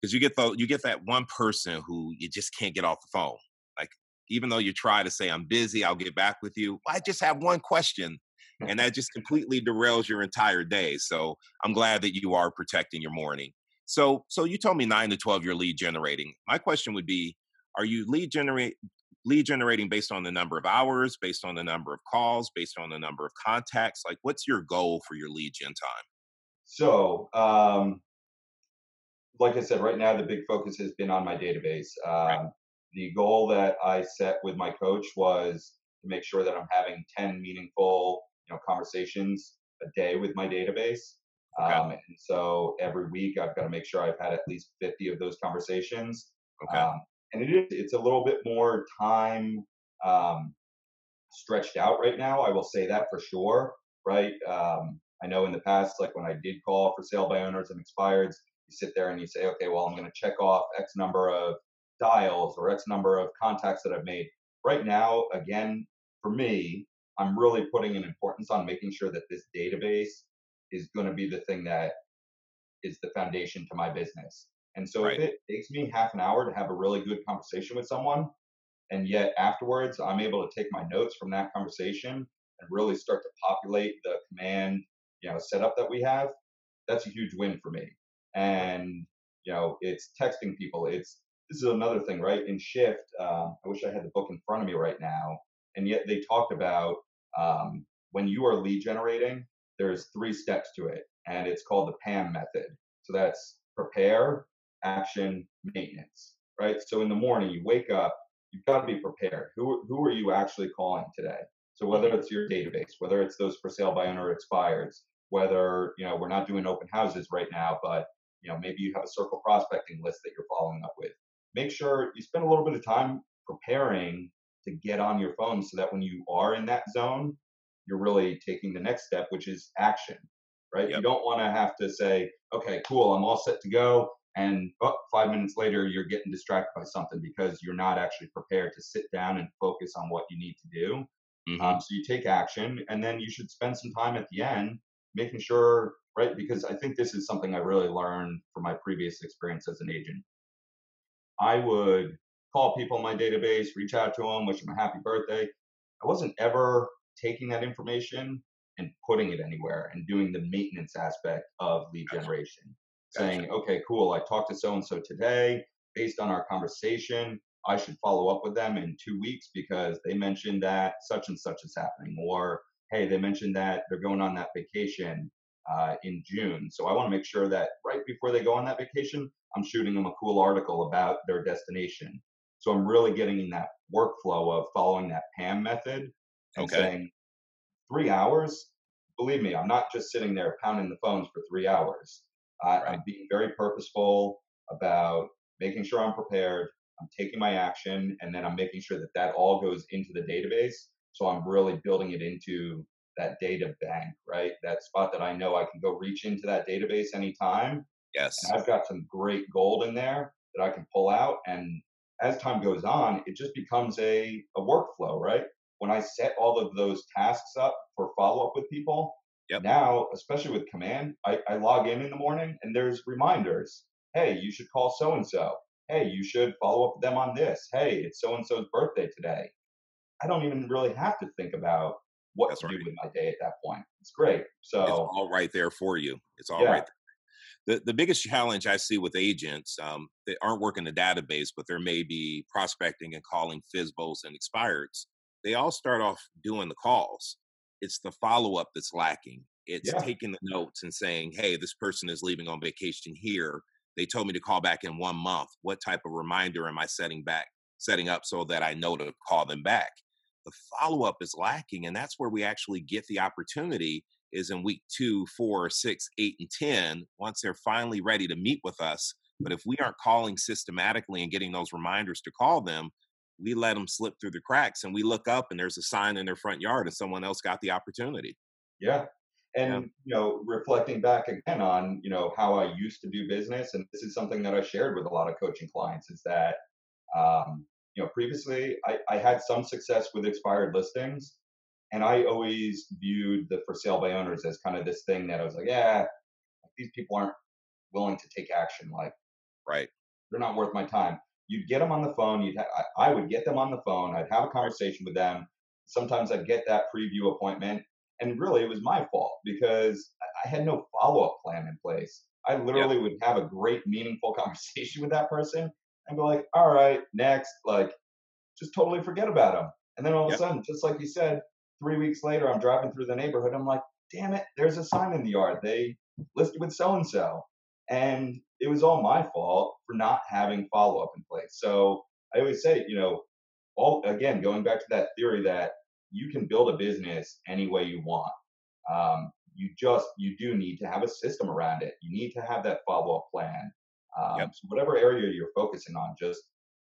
A: because you get the you get that one person who you just can't get off the phone. Like even though you try to say I'm busy, I'll get back with you. I just have one question, and that just completely derails your entire day. So I'm glad that you are protecting your morning. So, so you told me nine to twelve you're lead generating. My question would be: Are you lead generate lead generating based on the number of hours, based on the number of calls, based on the number of contacts? Like, what's your goal for your lead gen time?
B: So, um, like I said, right now the big focus has been on my database. Um, right. The goal that I set with my coach was to make sure that I'm having 10 meaningful, you know, conversations a day with my database. Okay. Um, and so every week I've got to make sure I've had at least 50 of those conversations.
A: Okay. Um,
B: and it is, it's a little bit more time um, stretched out right now. I will say that for sure. Right. Um, I know in the past, like when I did call for sale by owners and expireds, you sit there and you say, okay, well, I'm going to check off X number of dials or X number of contacts that I've made. Right now, again, for me, I'm really putting an importance on making sure that this database is going to be the thing that is the foundation to my business. And so right. if it takes me half an hour to have a really good conversation with someone, and yet afterwards I'm able to take my notes from that conversation and really start to populate the command, you know, setup that we have, that's a huge win for me. And you know, it's texting people. It's this is another thing, right? In Shift, um, I wish I had the book in front of me right now, and yet they talked about um, when you are lead generating, there's three steps to it, and it's called the PAM method. So that's prepare, action, maintenance, right? So in the morning, you wake up, you've got to be prepared. Who, who are you actually calling today? So whether mm-hmm. it's your database, whether it's those for sale by owner expires, whether you know we're not doing open houses right now, but you know maybe you have a circle prospecting list that you're following up with. Make sure you spend a little bit of time preparing to get on your phone so that when you are in that zone, you're really taking the next step, which is action, right? Yep. You don't want to have to say, okay, cool, I'm all set to go. And five minutes later, you're getting distracted by something because you're not actually prepared to sit down and focus on what you need to do. Mm-hmm. Um, so you take action, and then you should spend some time at the end making sure, right? Because I think this is something I really learned from my previous experience as an agent. I would call people in my database, reach out to them, wish them a happy birthday. I wasn't ever taking that information and putting it anywhere and doing the maintenance aspect of lead generation. Saying, okay, cool, I talked to so and so today. Based on our conversation, I should follow up with them in two weeks because they mentioned that such and such is happening. Or, hey, they mentioned that they're going on that vacation uh, in June. So I want to make sure that right before they go on that vacation, I'm shooting them a cool article about their destination. So I'm really getting in that workflow of following that PAM method and okay. saying three hours. Believe me, I'm not just sitting there pounding the phones for three hours. I, right. I'm being very purposeful about making sure I'm prepared. I'm taking my action, and then I'm making sure that that all goes into the database. So I'm really building it into that data bank, right? That spot that I know I can go reach into that database anytime.
A: Yes.
B: And I've got some great gold in there that I can pull out. And as time goes on, it just becomes a, a workflow, right? When I set all of those tasks up for follow up with people,
A: Yep.
B: now, especially with command, I, I log in in the morning and there's reminders. Hey, you should call so and so. Hey, you should follow up with them on this. Hey, it's so and so's birthday today. I don't even really have to think about what
A: That's
B: to
A: right.
B: do with my day at that point. It's great. So it's
A: all right there for you. It's all
B: Yeah.
A: right. The, the biggest challenge I see with agents um, that aren't working the database, but there may be prospecting and calling FSBOs and expireds, they all start off doing the calls. It's the follow up that's lacking. It's
B: Yeah.
A: taking the notes and saying, hey, this person is leaving on vacation here. They told me to call back in one month. What type of reminder am I setting back, setting up so that I know to call them back? The follow up is lacking, and that's where we actually get the opportunity is in week two, four, six, eight, and 10, once they're finally ready to meet with us. But if we aren't calling systematically and getting those reminders to call them, we let them slip through the cracks and we look up and there's a sign in their front yard and someone else got the opportunity.
B: Yeah. And you know, reflecting back again on, you know, how I used to do business, and this is something that I shared with a lot of coaching clients, is that um, you know, previously I, I had some success with expired listings. And I always viewed the for sale by owners as kind of this thing that I was like, yeah, these people aren't willing to take action. Like
A: Right.
B: they're not worth my time. You'd get them on the phone. You'd ha- I, I would get them on the phone. I'd have a conversation with them. Sometimes I'd get that preview appointment, and really it was my fault because I- had no follow up plan in place. I literally would have a great, meaningful *laughs* conversation with that person and go like, "All right, next," like just totally forget about them. And then all of a sudden, just like you said, three weeks later, I'm driving through the neighborhood. I'm like, "Damn it! There's a sign in the yard. They listed with so and so." And it was all my fault for not having follow up in place. So I always say, you know, all again going back to that theory that you can build a business any way you want. Um, you just you do need to have a system around it. You need to have that follow up plan. Um,
A: Yep.
B: So whatever area you're focusing on, just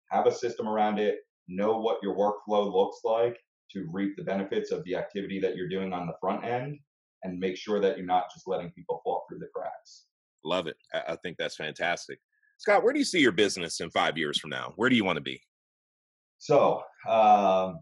B: have a system around it. Know what your workflow looks like to reap the benefits of the activity that you're doing on the front end, and make sure that you're not just letting people fall through the.
A: Love it. I, I think that's fantastic. Scott, where do you see your business in five years from now? Where do you want to be?
B: So, um,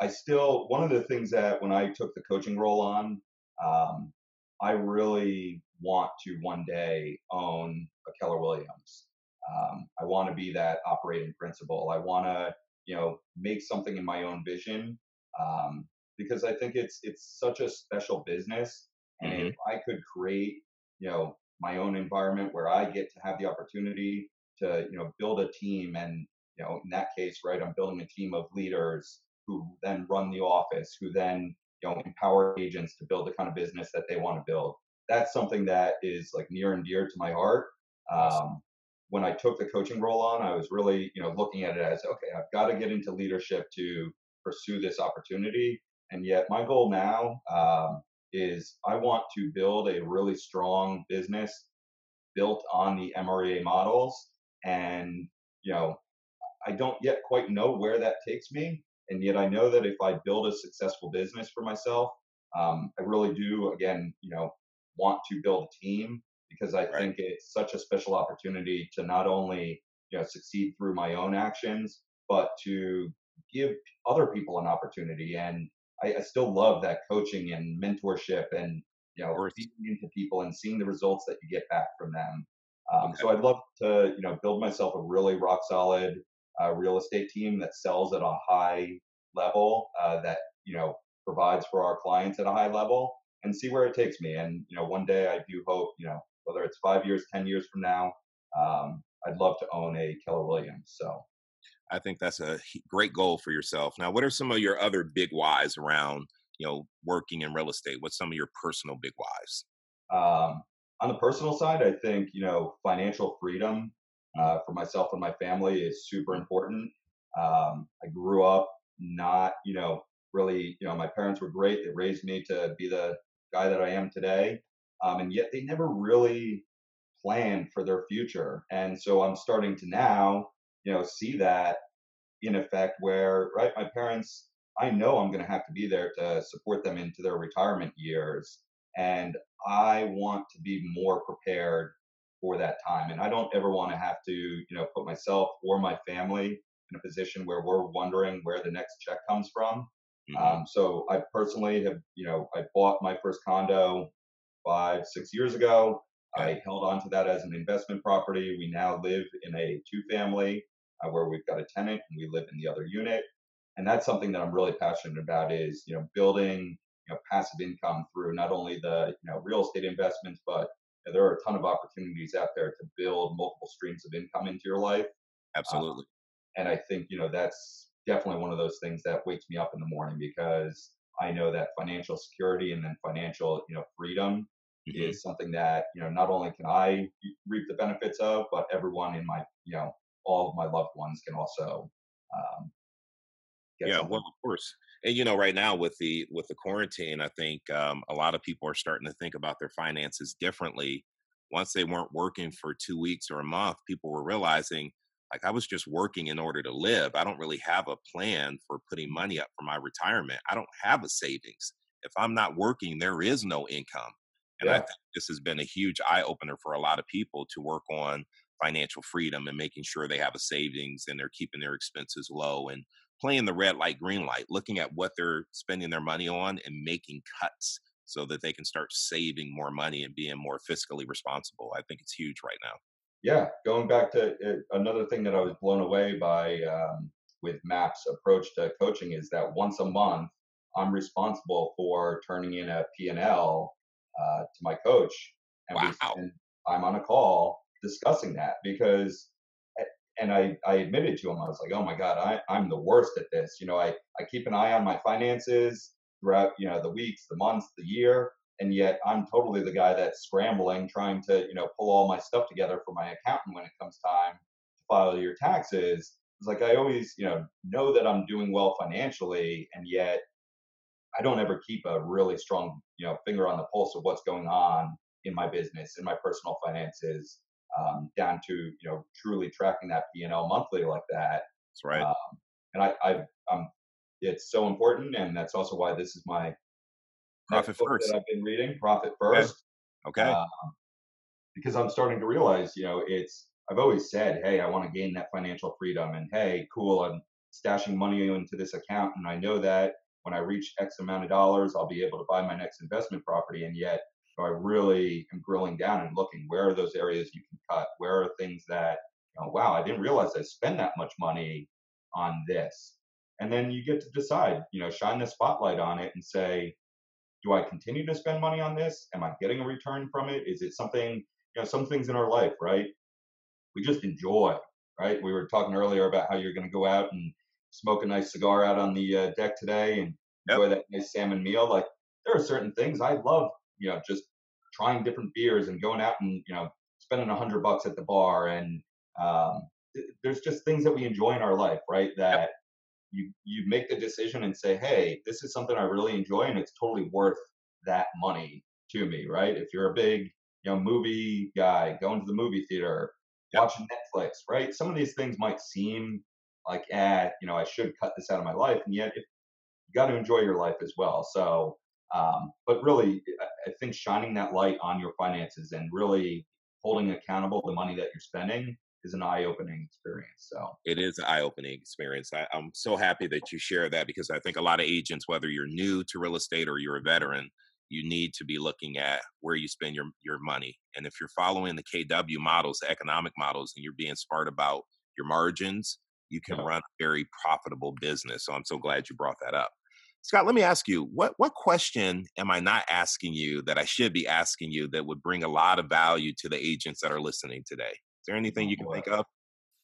B: I still, one of the things that when I took the coaching role on, um, I really want to one day own a Keller Williams. Um, I want to be that operating principal. I want to, you know, make something in my own vision um, because I think it's it's such a special business. And
A: Mhm.
B: if I could create, you know, my own environment where I get to have the opportunity to, you know, build a team and you know, in that case, right, I'm building a team of leaders who then run the office, who then, you know, empower agents to build the kind of business that they want to build. That's something that is like near and dear to my heart. Um, when I took the coaching role on, I was really, you know, looking at it as, okay, I've got to get into leadership to pursue this opportunity. And yet my goal now um, is I want to build a really strong business built on the MREA models. And, you know, I don't yet quite know where that takes me. And yet I know that if I build a successful business for myself, um, I really do, again, you know, want to build a team because I
A: Right.
B: think it's such a special opportunity to not only, you know, succeed through my own actions, but to give other people an opportunity. And I, I still love that coaching and mentorship and, you know, feeding into people and seeing the results that you get back from them. Um,
A: Okay.
B: So I'd love to, you know, build myself a really rock solid uh, real estate team that sells at a high level, uh, that you know provides for our clients at a high level, and see where it takes me. And you know, one day I do hope, you know, whether it's five years, ten years from now, um, I'd love to own a Keller Williams. So
A: I think that's a great goal for yourself. Now, what are some of your other big whys around, you know, working in real estate? What's some of your personal big whys?
B: Um, on the personal side, I think you know financial freedom uh, for myself and my family is super important. Um, I grew up not, you know, really, you know, my parents were great. They raised me to be the guy that I am today, um, and yet they never really planned for their future. And so I'm starting to now, you know, see that in effect where, right, my parents I know I'm going to have to be there to support them into their retirement years. And I want to be more prepared for that time. And I don't ever want to have to, you know, put myself or my family in a position where we're wondering where the next check comes from. Mm-hmm. Um, so I personally have, you know, I bought my first condo five, six years ago. I held on to that as an investment property. We now live in a two family uh, where we've got a tenant and we live in the other unit. And that's something that I'm really passionate about is, you know, building, you know, passive income through not only the, you know, real estate investments, but you know, there are a ton of opportunities out there to build multiple streams of income into your life.
A: Absolutely. Um,
B: and I think, you know, that's definitely one of those things that wakes me up in the morning because I know that financial security and then financial, you know, freedom mm-hmm. is something that you know not only can I reap the benefits of, but everyone in my you know all of my loved ones can also. Um,
A: yeah, something. well, of course, and you know, right now with the with the quarantine, I think um, a lot of people are starting to think about their finances differently. Once they weren't working for two weeks or a month, people were realizing like I was just working in order to live. I don't really have a plan for putting money up for my retirement. I don't have a savings. If I'm not working, there is no income. And yeah. I think this has been a huge eye opener for a lot of people to work on financial freedom and making sure they have a savings and they're keeping their expenses low and playing the red light, green light, looking at what they're spending their money on and making cuts so that they can start saving more money and being more fiscally responsible. I think it's huge right now.
B: Yeah, going back to uh, another thing that I was blown away by um, with MAPS approach to coaching is that once a month, I'm responsible for turning in a P&L uh, to my coach, and wow. we spend time on a call discussing that because and I, I admitted to him, I was like, oh my God, I, I'm the worst at this. You know, I, I keep an eye on my finances throughout, you know, the weeks, the months, the year. And yet I'm totally the guy that's scrambling, trying to, you know, pull all my stuff together for my accountant when it comes time to file your taxes. It's like I always, you know, know that I'm doing well financially, and yet I don't ever keep a really strong, you know, finger on the pulse of what's going on in my business, in my personal finances, um, down to you know truly tracking that P and L monthly like that.
A: That's right. Um,
B: and I, I, um, it's so important, and that's also why this is my
A: profit first
B: that I've been reading. Profit first.
A: Okay. okay. Um,
B: because I'm starting to realize, you know, it's I've always said, hey, I want to gain that financial freedom, and hey, cool, I'm stashing money into this account, and I know that when I reach X amount of dollars, I'll be able to buy my next investment property. And yet, I really am drilling down and looking where are those areas you can cut? Where are things that, you know, wow, I didn't realize I spend that much money on this. And then you get to decide, you know, shine the spotlight on it and say, do I continue to spend money on this? Am I getting a return from it? Is it something, you know, some things in our life, right? We just enjoy, right? We were talking earlier about how you're going to go out and smoke a nice cigar out on the uh, deck today and yep. enjoy that nice salmon meal. Like there are certain things I love, you know, just trying different beers and going out and you know spending a hundred bucks at the bar and um, th- there's just things that we enjoy in our life, right? That yep. you you make the decision and say, hey, this is something I really enjoy and it's totally worth that money to me, right? If you're a big you know movie guy, going to the movie theater, yep. watching Netflix, right? Some of these things might seem like, eh, you know, I should cut this out of my life. And yet, if, you got to enjoy your life as well. So, um, but really, I think shining that light on your finances and really holding accountable the money that you're spending is an eye-opening experience. So
A: it is an eye-opening experience. I, am so happy that you share that because I think a lot of agents, whether you're new to real estate or you're a veteran, you need to be looking at where you spend your your money. And if you're following the KW models, the economic models, and you're being smart about your margins, you can yeah. run a very profitable business. So I'm so glad you brought that up. Scott, let me ask you, what what question am I not asking you that I should be asking you that would bring a lot of value to the agents that are listening today? Is there anything you can think of?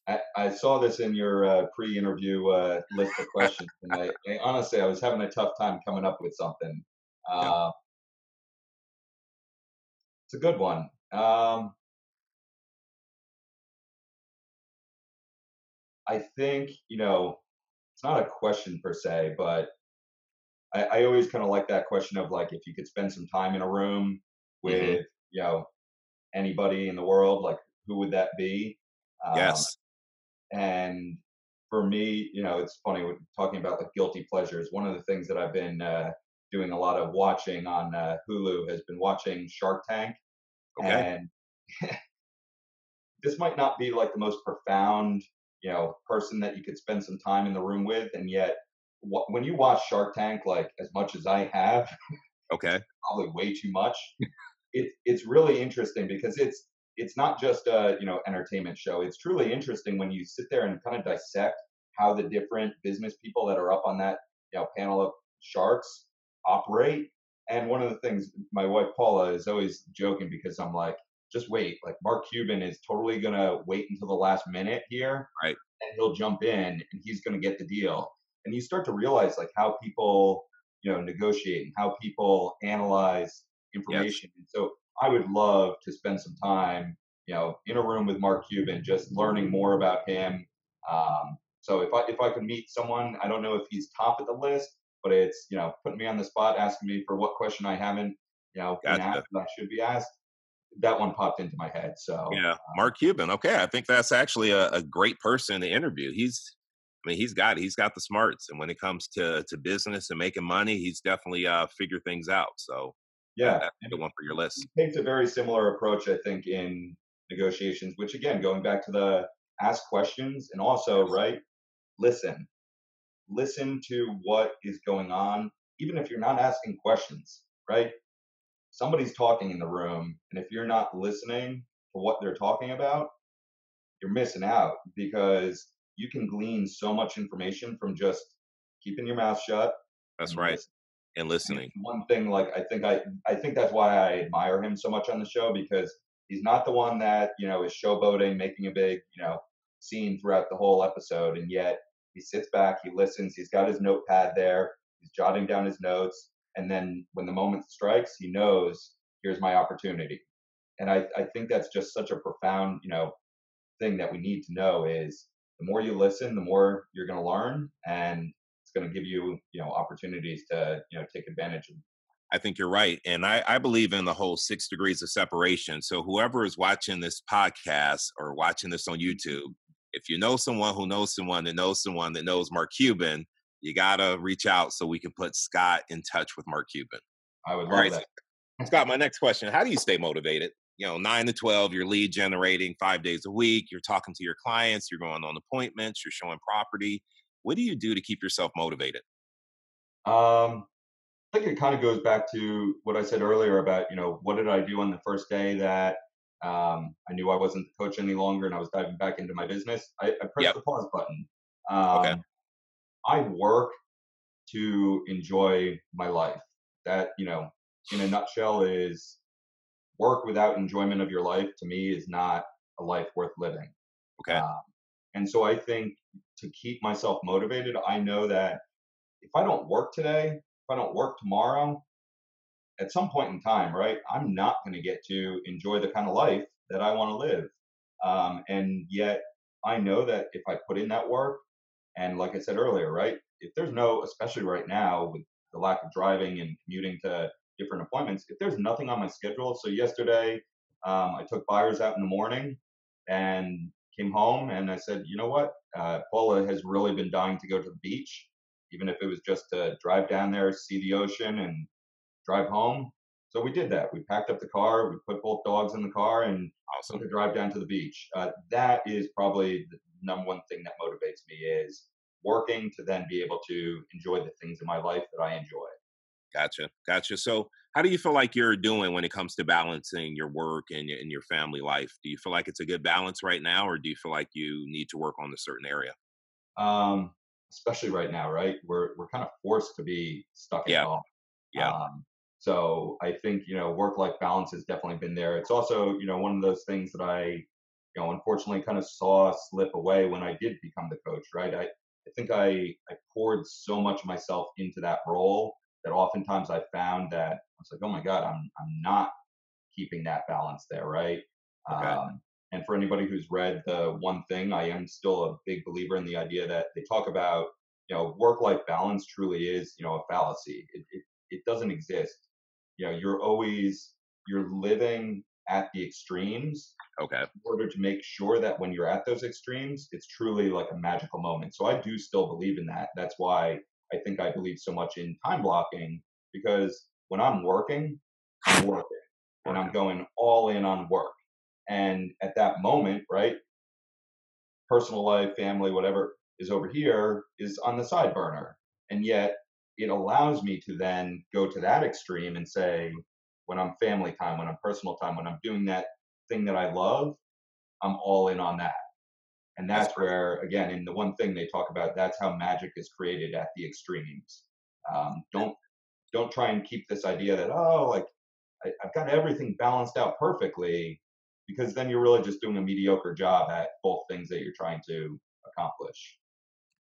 B: I, I saw this in your uh, pre-interview uh, list of questions, and I, I, honestly I was having a tough time coming up with something. Uh, yeah. It's a good one. Um, I think, you know, it's not a question per se, but I, I always kind of like that question of like, if you could spend some time in a room mm-hmm. with, mm-hmm. you know, anybody in the world, like who would that be?
A: Um, yes.
B: And for me, you know, it's funny talking about the guilty pleasures. One of the things that I've been uh, doing a lot of watching on uh, Hulu has been watching Shark Tank. Okay. And this might not be like the most profound, you know, person that you could spend some time in the room with, and yet when you watch Shark Tank, like as much as I have,
A: okay, *laughs*
B: probably way too much. it, it's really interesting because it's it's not just a you know entertainment show. It's truly interesting when you sit there and kind of dissect how the different business people that are up on that you know panel of sharks operate. And one of the things my wife Paula is always joking because I'm like, just wait. Like Mark Cuban is totally gonna wait until the last minute here,
A: right?
B: And he'll jump in and he's gonna get the deal. And you start to realize like how people you know negotiate and how people analyze information. Yes. And so I would love to spend some time, you know, in a room with Mark Cuban, just learning more about him. Um, so if I if I could meet someone, I don't know if he's top of the list, but it's you know putting me on the spot, asking me for what question I haven't you know been asked that I should be asked. That one popped into my head. So
A: yeah, um Mark Cuban. Okay, I think that's actually a, a great person to interview. He's I mean, he's got he's got the smarts, and when it comes to to business and making money, he's definitely uh figured things out. So
B: yeah,
A: that's a good one for your list.
B: He takes a very similar approach, I think, in negotiations. Which again, going back to the ask questions and also right, listen, listen to what is going on, even if you're not asking questions. Right, somebody's talking in the room, and if you're not listening to what they're talking about, you're missing out because you can glean so much information from just keeping your mouth shut.
A: That's right. Listening. And listening.
B: And one thing, like I think I, I think that's why I admire him so much on the show because he's not the one that you know is showboating, making a big you know scene throughout the whole episode, and yet he sits back, he listens, he's got his notepad there, he's jotting down his notes, and then when the moment strikes, he knows here's my opportunity. And I, I think that's just such a profound, you know, thing that we need to know is the more you listen, the more you're going to learn, and it's going to give you, you know, opportunities to, you know, take advantage of.
A: I think you're right, and I, I believe in the whole six degrees of separation. So whoever is watching this podcast or watching this on YouTube, if you know someone who knows someone that knows someone that knows Mark Cuban, you gotta reach out so we can put Scott in touch with Mark Cuban.
B: I would love right. that.
A: Scott, my next question: How do you stay motivated? You know, nine to 12, you're lead generating five days a week, you're talking to your clients, you're going on appointments, you're showing property. What do you do to keep yourself motivated?
B: Um, I think it kind of goes back to what I said earlier about, you know, what did I do on the first day that um, I knew I wasn't the coach any longer and I was diving back into my business? I, I pressed yep. the pause button. Um, okay. I work to enjoy my life. That, you know, in a nutshell is work without enjoyment of your life to me is not a life worth living.
A: Okay. Um,
B: and so I think to keep myself motivated, I know that if I don't work today, if I don't work tomorrow, at some point in time, right, I'm not going to get to enjoy the kind of life that I want to live. Um, and yet I know that if I put in that work, and like I said earlier, right, if there's no, especially right now with the lack of driving and commuting to different appointments. If there's nothing on my schedule, so yesterday um, I took buyers out in the morning and came home and I said, you know what, uh, Paula has really been dying to go to the beach, even if it was just to drive down there, see the ocean, and drive home. So we did that. We packed up the car, we put both dogs in the car, and awesome. took a drive down to the beach. Uh, that is probably the number one thing that motivates me is working to then be able to enjoy the things in my life that I enjoy.
A: Gotcha. Gotcha. So, how do you feel like you're doing when it comes to balancing your work and your, and your family life? Do you feel like it's a good balance right now, or do you feel like you need to work on a certain area?
B: Um, especially right now, right? We're we're kind of forced to be stuck
A: yeah.
B: home.
A: Yeah. Um,
B: so I think you know work life balance has definitely been there. It's also you know one of those things that I you know unfortunately kind of saw slip away when I did become the coach. Right. I I think I I poured so much of myself into that role that oftentimes I found that I was like, oh my God, I'm I'm not keeping that balance there, right? Okay. Um, and for anybody who's read the one thing, I am still a big believer in the idea that they talk about, you know, work-life balance truly is, you know, a fallacy. It, it, it doesn't exist. You know, you're always, you're living at the extremes
A: Okay.
B: in order to make sure that when you're at those extremes, it's truly like a magical moment. So I do still believe in that. That's why I think I believe so much in time blocking because when I'm working, I'm working and I'm going all in on work. And at that moment, right, personal life, family, whatever is over here is on the side burner. And yet it allows me to then go to that extreme and say, when I'm family time, when I'm personal time, when I'm doing that thing that I love, I'm all in on that. And that's, where, again, in the one thing they talk about, that's how magic is created at the extremes. Um, don't don't try and keep this idea that oh, like I, I've got everything balanced out perfectly, because then you're really just doing a mediocre job at both things that you're trying to accomplish.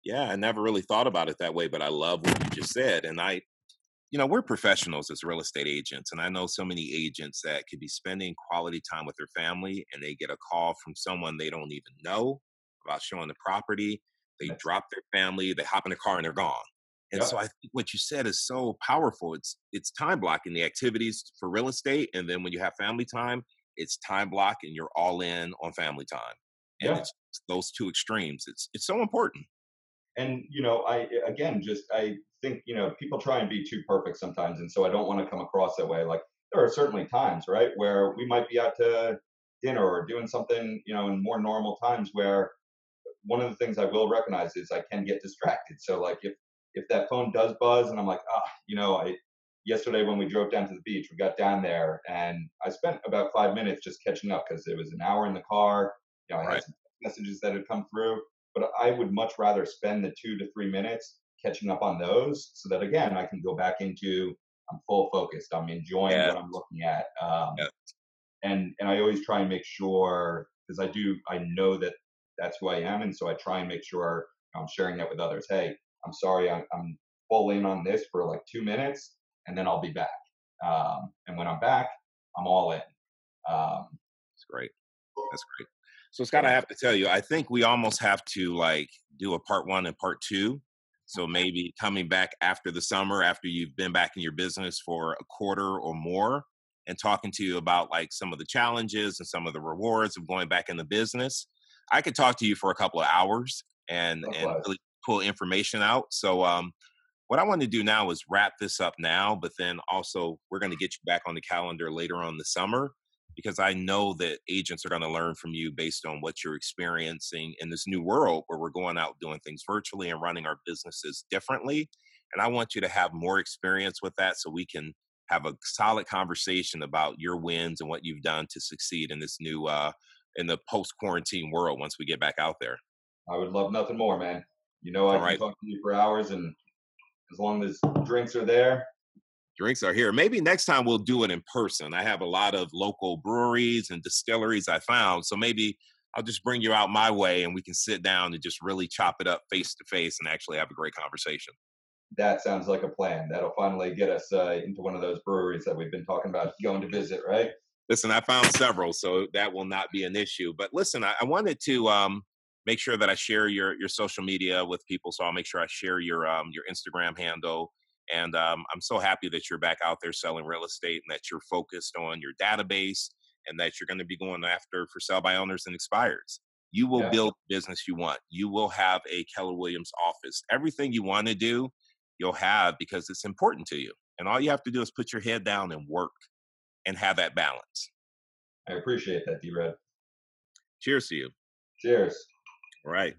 A: Yeah, I never really thought about it that way, but I love what you just said. And I, you know, we're professionals as real estate agents, and I know so many agents that could be spending quality time with their family and they get a call from someone they don't even know about showing the property. They drop their family, they hop in their car and they're gone. And so I think what you said is so powerful. It's it's time blocking the activities for real estate, and then when you have family time, it's time block and you're all in on family time. And
B: yeah.
A: it's those two extremes. It's it's so important.
B: and you know i again just i think you know people try and be too perfect sometimes and so i don't want to come across that way like there are certainly times right where we might be out to dinner or doing something you know in more normal times where one of the things i will recognize is i can get distracted so like if if that phone does buzz and i'm like ah you know i yesterday when we drove down to the beach we got down there and i spent about five minutes just catching up because it was an hour in the car you know i had some messages that had come through but I would much rather spend the two to three minutes catching up on those so that again I can go back into I'm full focused. I'm enjoying
A: Yeah.
B: what I'm looking at. Um,
A: Yeah.
B: and and I always try and make sure because I do I know that that's who I am, and so I try and make sure I'm sharing that with others. Hey, I'm sorry, I'm, I'm full in on this for like two minutes, and then I'll be back. Um, and when I'm back, I'm all in. Um,
A: It's great. That's great. So Scott, I have to tell you, I think we almost have to like do a part one and part two. So maybe coming back after the summer, after you've been back in your business for a quarter or more, and talking to you about like some of the challenges and some of the rewards of going back in the business. I could talk to you for a couple of hours and and really pull information out. So um what I want to do now is wrap this up now, but then also we're going to get you back on the calendar later on the summer because I know that agents are going to learn from you based on what you're experiencing in this new world where we're going out doing things virtually and running our businesses differently. And I want you to have more experience with that so we can have a solid conversation about your wins and what you've done to succeed in this new uh in the post quarantine world once we get back out there.
B: I would love nothing more, man. You know, I
A: All
B: can
A: right.
B: talk to you for hours, and as long as drinks are there,
A: Drinks are here. Maybe next time we'll do it in person. I have a lot of local breweries and distilleries I found. So maybe I'll just bring you out my way and we can sit down and just really chop it up face to face and actually have a great conversation.
B: that sounds like a plan. That'll finally get us uh, into one of those breweries that we've been talking about going to visit, right?
A: Listen, I found several, so that will not be an issue. But listen, I, I wanted to um, make sure that I share your your social media with people. So I'll make sure I share your um, your Instagram handle. And um, I'm so happy that you're back out there selling real estate and that you're focused on your database and that you're going to be going after for sell by owners and expires. You will
B: Yeah,
A: build the business you want. You will have a Keller Williams office. Everything you want to do, you'll have because it's important to you. And all you have to do is put your head down and work and have that balance.
B: I appreciate that, D-Red.
A: Cheers to you.
B: Cheers.
A: All right.